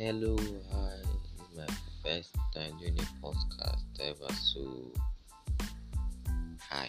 Hello, hi. This is my first time doing a podcast ever, so hi.